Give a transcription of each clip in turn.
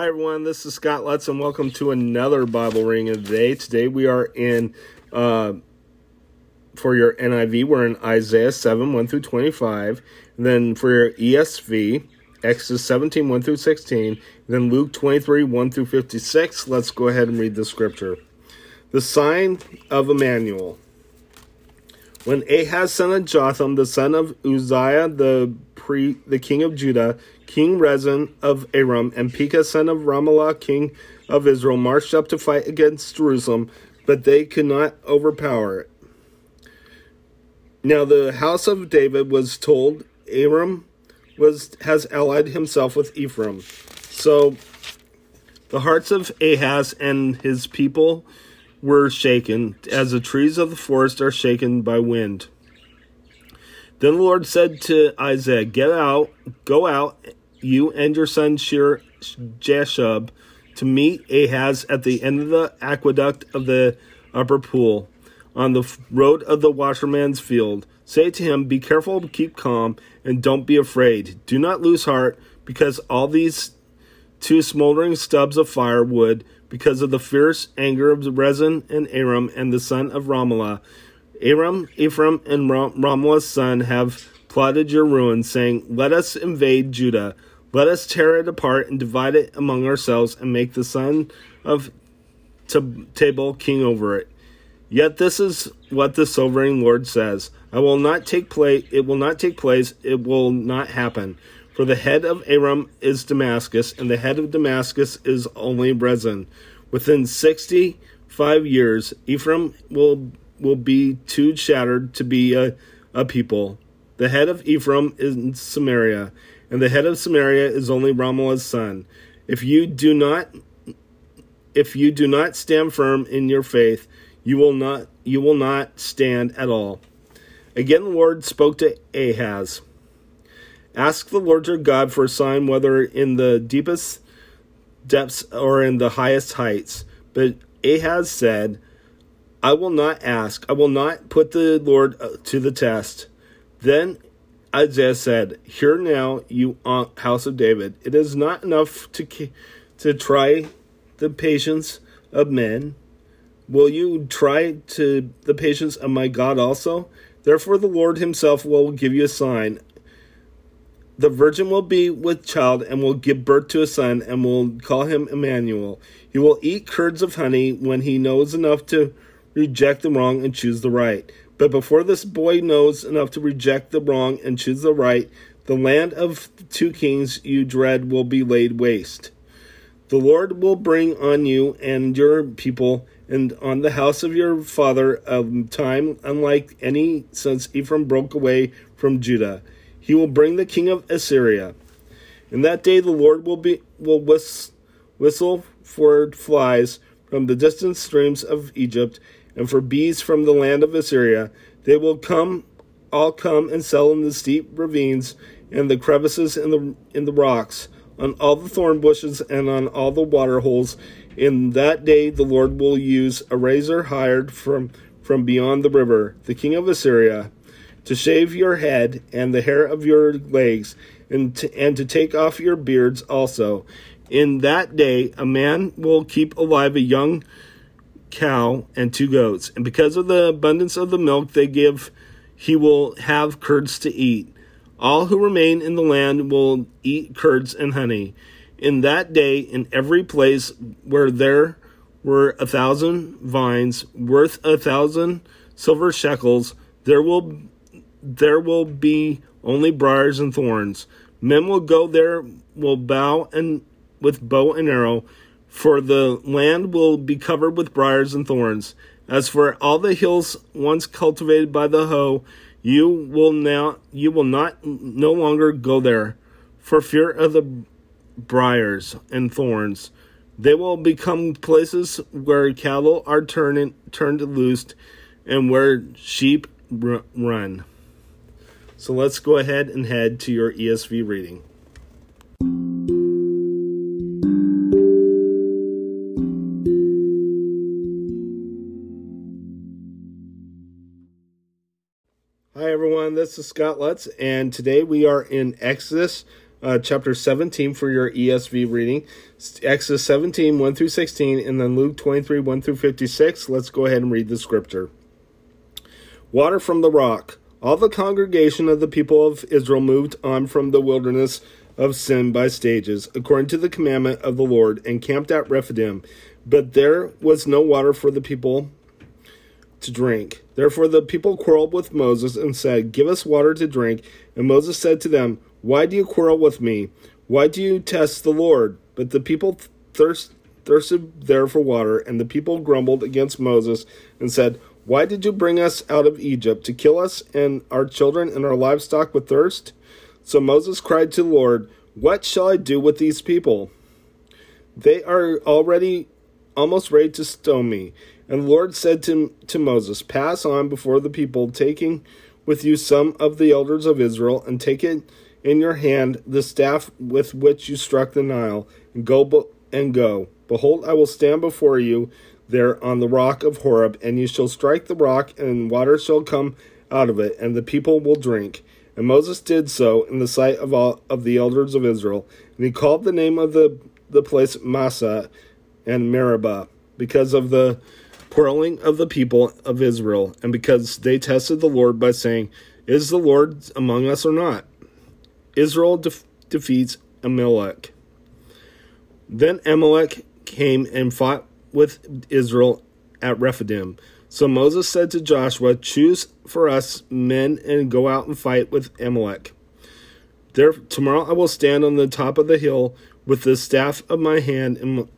Hi, everyone. This is Scott Lutz, and welcome to another Bible reading of the day. Today we are in, uh, for your NIV, we're in Isaiah 7 1 through 25. And then for your ESV, Exodus 17 1 through 16. Then Luke 23 1 through 56. Let's go ahead and read the scripture. The sign of Emmanuel. When Ahaz son of Jotham, the son of Uzziah, the pre, the king of Judah, King Rezin of Aram, and Pekah son of Remaliah, king of Israel, marched up to fight against Jerusalem, but they could not overpower it. Now the house of David was told Aram was has allied himself with Ephraim. So the hearts of Ahaz and his people were shaken, as the trees of the forest are shaken by wind. Then the Lord said to Isaiah, Get out, go out, you and your son Shir Jashub, to meet Ahaz at the end of the aqueduct of the upper pool, on the road of the washerman's field. Say to him, Be careful, keep calm, and don't be afraid. Do not lose heart, because all these two smoldering stubs of firewood because of the fierce anger of Rezin and Aram and the son of Remaliah. Aram, Ephraim, and Remaliah's son have plotted your ruin, saying, Let us invade Judah. Let us tear it apart and divide it among ourselves and make the son of Tabeel king over it. Yet this is what the sovereign Lord says. I will not take place it will not take place, it will not happen. For the head of Aram is Damascus, and the head of Damascus is only Rezin. Within sixty five years, Ephraim will will be too shattered to be a, a people. The head of Ephraim is Samaria, and the head of Samaria is only Remaliah's son. If you do not if you do not stand firm in your faith, you will not you will not stand at all. Again the Lord spoke to Ahaz. Ask the Lord your God for a sign, whether in the deepest depths or in the highest heights. But Ahaz said, I will not ask, I will not put the Lord uh, to the test. Then Isaiah said, Hear now, you house of David. It is not enough to, to try the patience of men. Will you try to the patience of my God also? Therefore, the Lord himself will give you a sign. The virgin will be with child and will give birth to a son and will call him Emmanuel. He will eat curds of honey when he knows enough to reject the wrong and choose the right. But before this boy knows enough to reject the wrong and choose the right, the land of two kings you dread will be laid waste. The Lord will bring on you and your people and on the house of your father a time unlike any since Ephraim broke away from Judah. He will bring the king of Assyria. In that day the Lord will be will whistle for flies from the distant streams of Egypt and for bees from the land of Assyria. They will come all come and settle in the steep ravines and the crevices in the in the rocks, on all the thorn bushes and on all the water holes. In that day the Lord will use a razor hired from from beyond the river, the king of Assyria, to shave your head and the hair of your legs, and to, and to take off your beards also. In that day, a man will keep alive a young cow and two goats, and because of the abundance of the milk they give, he will have curds to eat. All who remain in the land will eat curds and honey. In that day, in every place where there were a thousand vines worth a thousand silver shekels, there will there will be only briars and thorns. Men will go there, will bow and with bow and arrow, for the land will be covered with briars and thorns. As for all the hills once cultivated by the hoe, you will now you will not no longer go there, for fear of the briars and thorns. They will become places where cattle are turned turned loose, and where sheep run. So let's go ahead and head to your ESV reading. Everyone, this is Scott Lutz, and today we are in Exodus uh, chapter 17 for your ESV reading, Exodus 17, 1 through 16, and then Luke 23, 1 through 56. Let's go ahead and read the scripture. Water from the rock. All the congregation of the people of Israel moved on from the wilderness of sin by stages, according to the commandment of the Lord, and camped at Rephidim. But there was no water for the people to drink. Therefore the people quarreled with Moses and said, Give us water to drink. And Moses said to them, Why do you quarrel with me? Why do you test the Lord? But the people thirst, thirsted there for water, and the people grumbled against Moses and said, Why did you bring us out of Egypt to kill us and our children and our livestock with thirst? So Moses cried to the Lord, What shall I do with these people? They are already almost ready to stone me. And the Lord said to, to Moses, Pass on before the people, taking with you some of the elders of Israel, and take it in your hand the staff with which you struck the Nile, and go and go. Behold, I will stand before you there on the rock of Horeb, and you shall strike the rock, and water shall come out of it, and the people will drink. And Moses did so in the sight of all of the elders of Israel, and he called the name of the the place Massah and Meribah, because of the quarreling of the people of Israel, and because they tested the Lord by saying, Is the Lord among us or not? Israel def- defeats Amalek. Then Amalek came and fought with Israel at Rephidim. So Moses said to Joshua, Choose for us men and go out and fight with Amalek. There, tomorrow I will stand on the top of the hill with the staff of my hand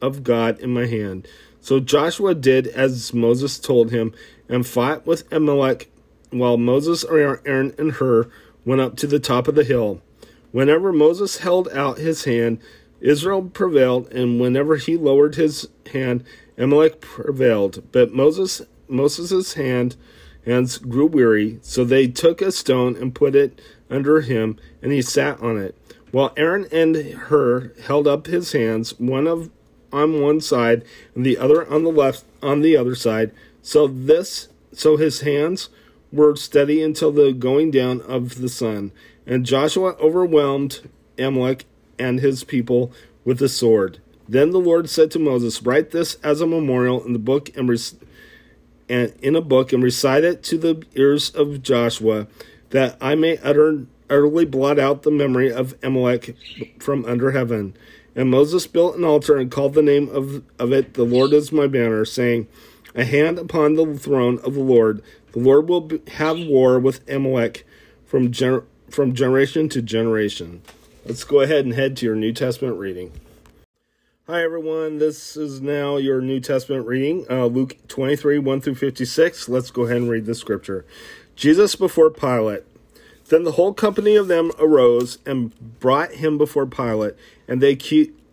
of God in my hand. So Joshua did as Moses told him and fought with Amalek while Moses, Aaron, and Hur went up to the top of the hill. Whenever Moses held out his hand, Israel prevailed, and whenever he lowered his hand, Amalek prevailed. But Moses Moses' hand hands grew weary, so they took a stone and put it under him, and he sat on it. While Aaron and Hur held up his hands, one of on one side and the other on the left on the other side. So this so his hands were steady until the going down of the sun. And Joshua overwhelmed Amalek and his people with the sword. Then the Lord said to Moses, Write this as a memorial in the book and, and in a book and recite it to the ears of Joshua, that I may utter, utterly blot out the memory of Amalek from under heaven. And Moses built an altar and called the name of, of it, The Lord is my banner, saying, A hand upon the throne of the Lord. The Lord will be, have war with Amalek from, gener- from generation to generation. Let's go ahead and head to your New Testament reading. Hi, everyone. This is now your New Testament reading, uh, Luke 23, 1 through 56. Let's go ahead and read the scripture. Jesus before Pilate. Then the whole company of them arose and brought him before Pilate, and they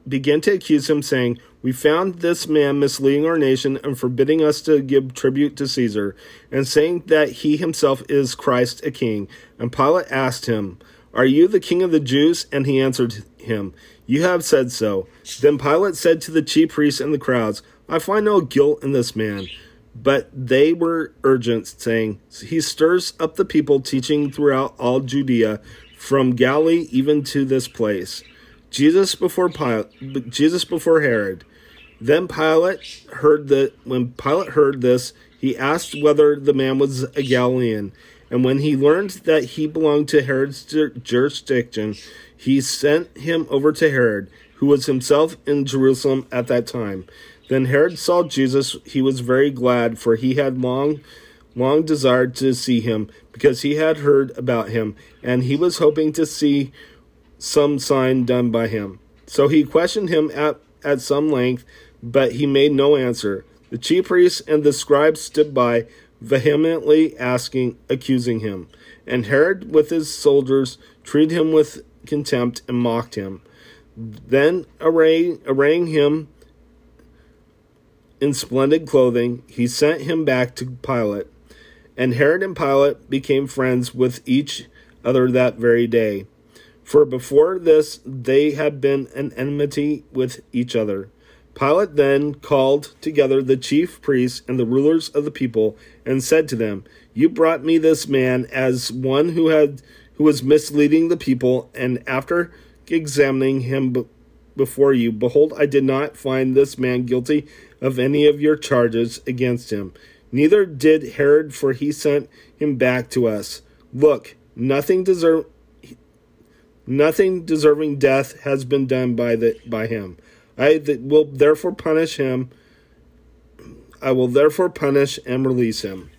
began to accuse him, saying, We found this man misleading our nation and forbidding us to give tribute to Caesar, and saying that he himself is Christ a king. And Pilate asked him, Are you the king of the Jews? And he answered him, You have said so. Then Pilate said to the chief priests and the crowds, I find no guilt in this man. But they were urgent, saying, He stirs up the people, teaching throughout all Judea, from Galilee even to this place. Jesus before Pilate, Jesus before Herod. Then Pilate heard that when Pilate heard this, he asked whether the man was a Galilean. And when he learned that he belonged to Herod's jurisdiction, he sent him over to Herod, who was himself in Jerusalem at that time. Then Herod saw Jesus. He was very glad, for he had long, long desired to see him, because he had heard about him, and he was hoping to see some sign done by him. So he questioned him at, at some length, but he made no answer. The chief priests and the scribes stood by, vehemently asking, accusing him. And Herod, with his soldiers, treated him with contempt and mocked him. Then, array, arraying him in splendid clothing, he sent him back to Pilate. And Herod and Pilate became friends with each other that very day. For before this they had been an enmity with each other. Pilate then called together the chief priests and the rulers of the people and said to them, You brought me this man as one who had who was misleading the people, and after examining him before you, behold, I did not find this man guilty of any of your charges against him. Neither did Herod, for he sent him back to us. Look, nothing deserve nothing deserving death has been done by the by him. I will therefore punish him. I will therefore punish and release him.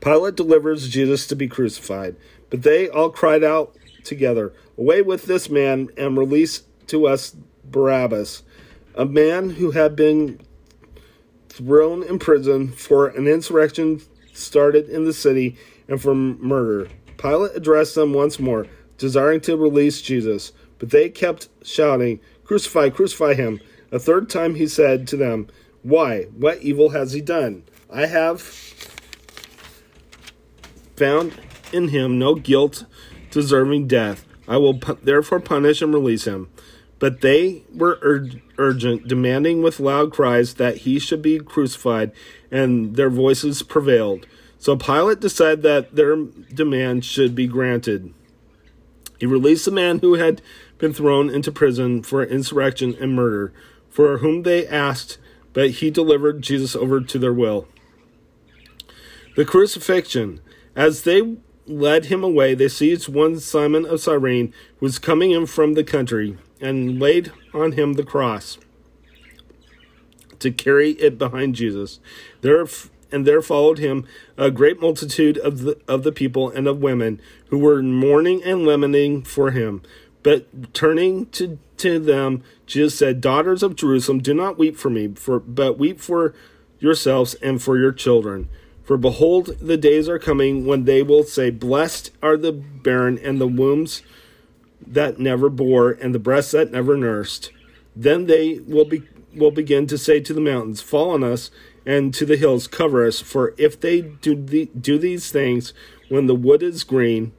Pilate delivers Jesus to be crucified, but they all cried out together, Away with this man, and release to us Barabbas, a man who had been thrown in prison for an insurrection started in the city and for murder. Pilate addressed them once more, desiring to release Jesus, but they kept shouting, Crucify, crucify him. A third time he said to them, Why? What evil has he done? I have found in him no guilt deserving death. I will pu- therefore punish and release him. But they were ur- urgent, demanding with loud cries that he should be crucified, and their voices prevailed. So Pilate decided that their demand should be granted. He released the man who had been thrown into prison for insurrection and murder, for whom they asked, but he delivered Jesus over to their will. The crucifixion. As they led him away, they seized one Simon of Cyrene, who was coming in from the country, and laid on him the cross to carry it behind Jesus. There and there followed him a great multitude of the of the people and of women who were mourning and lamenting for him. But turning to, to them, Jesus said, Daughters of Jerusalem, do not weep for me, for but weep for yourselves and for your children. For behold, the days are coming when they will say, Blessed are the barren and the wombs that never bore, and the breasts that never nursed. Then they will be will begin to say to the mountains, Fall on us, and to the hills, Cover us. For if they do the, do these things when the wood is green,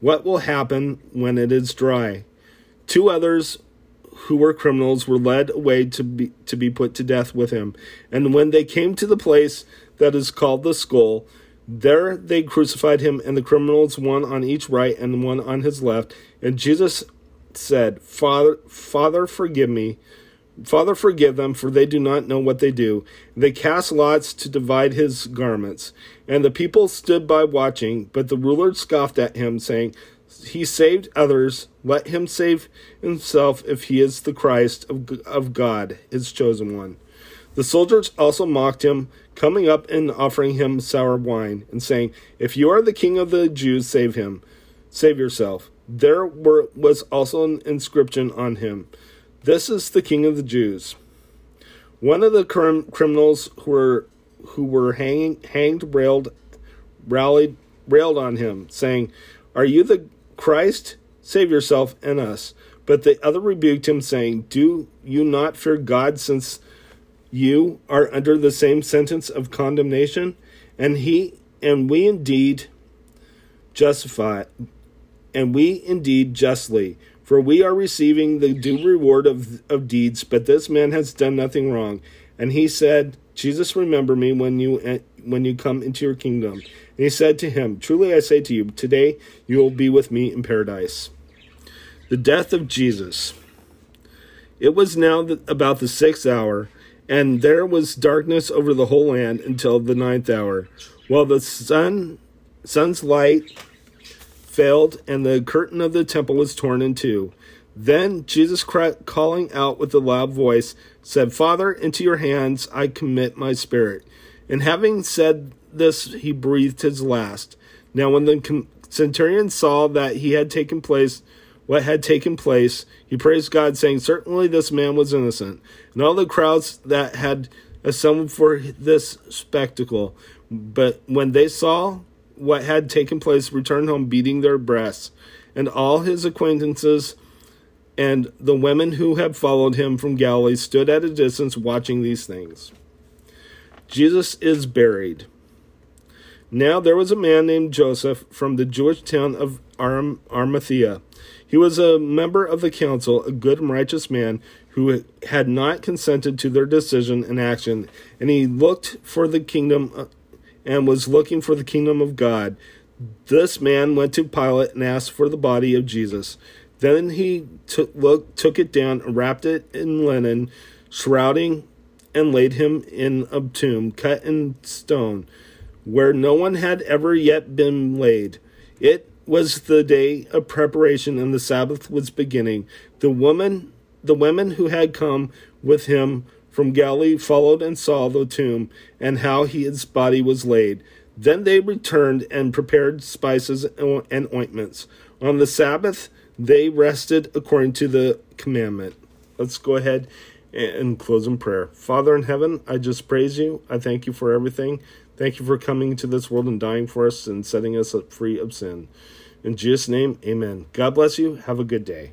what will happen when it is dry? Two others who were criminals were led away to be to be put to death with him. And when they came to the place that is called the skull, there they crucified him and the criminals one on each right and one on his left. And Jesus said, "Father, Father, forgive me." Father, forgive them, for they do not know what they do. They cast lots to divide his garments. And the people stood by watching, but the ruler scoffed at him, saying, He saved others, let him save himself if he is the Christ of, of God, his chosen one. The soldiers also mocked him, coming up and offering him sour wine, and saying, If you are the king of the Jews, save him. Save yourself. There were, was also an inscription on him this is the King of the Jews. One of the crim- criminals who were who were hanging, hanged railed rallied railed on him, saying, "Are you the Christ? Save yourself and us." But the other rebuked him, saying, "Do you not fear God, since you are under the same sentence of condemnation?" And he and we indeed justify, and we indeed justly. For we are receiving the due reward of, of deeds, but this man has done nothing wrong. And he said, Jesus, remember me when you eh, when you come into your kingdom. And he said to him, Truly I say to you, today you will be with me in paradise. The death of Jesus. It was now about the sixth hour, and there was darkness over the whole land until the ninth hour, while the sun sun's light failed, and the curtain of the temple was torn in two. Then Jesus, calling out with a loud voice, said, Father, into your hands I commit my spirit. And having said this, he breathed his last. Now, when the centurion saw that he had taken place, what had taken place, he praised God, saying, Certainly this man was innocent. And all the crowds that had assembled for this spectacle, but when they saw what had taken place returned home beating their breasts, and all his acquaintances and the women who had followed him from Galilee stood at a distance watching these things. Jesus is buried. Now there was a man named Joseph from the Jewish town of Arm- Arimathea. He was a member of the council, a good and righteous man who had not consented to their decision and action, and he looked for the kingdom uh, and was looking for the kingdom of God. This man went to Pilate and asked for the body of Jesus. Then he took, look, took it down, wrapped it in linen, shrouding, and laid him in a tomb cut in stone, where no one had ever yet been laid. It was the day of preparation, and the Sabbath was beginning. The woman, the women who had come with him from Galilee followed and saw the tomb and how his body was laid. Then they returned and prepared spices and ointments. On the Sabbath, they rested according to the commandment. Let's go ahead and close in prayer. Father in heaven, I just praise you. I thank you for everything. Thank you for coming into this world and dying for us and setting us free of sin. In Jesus' name, amen. God bless you. Have a good day.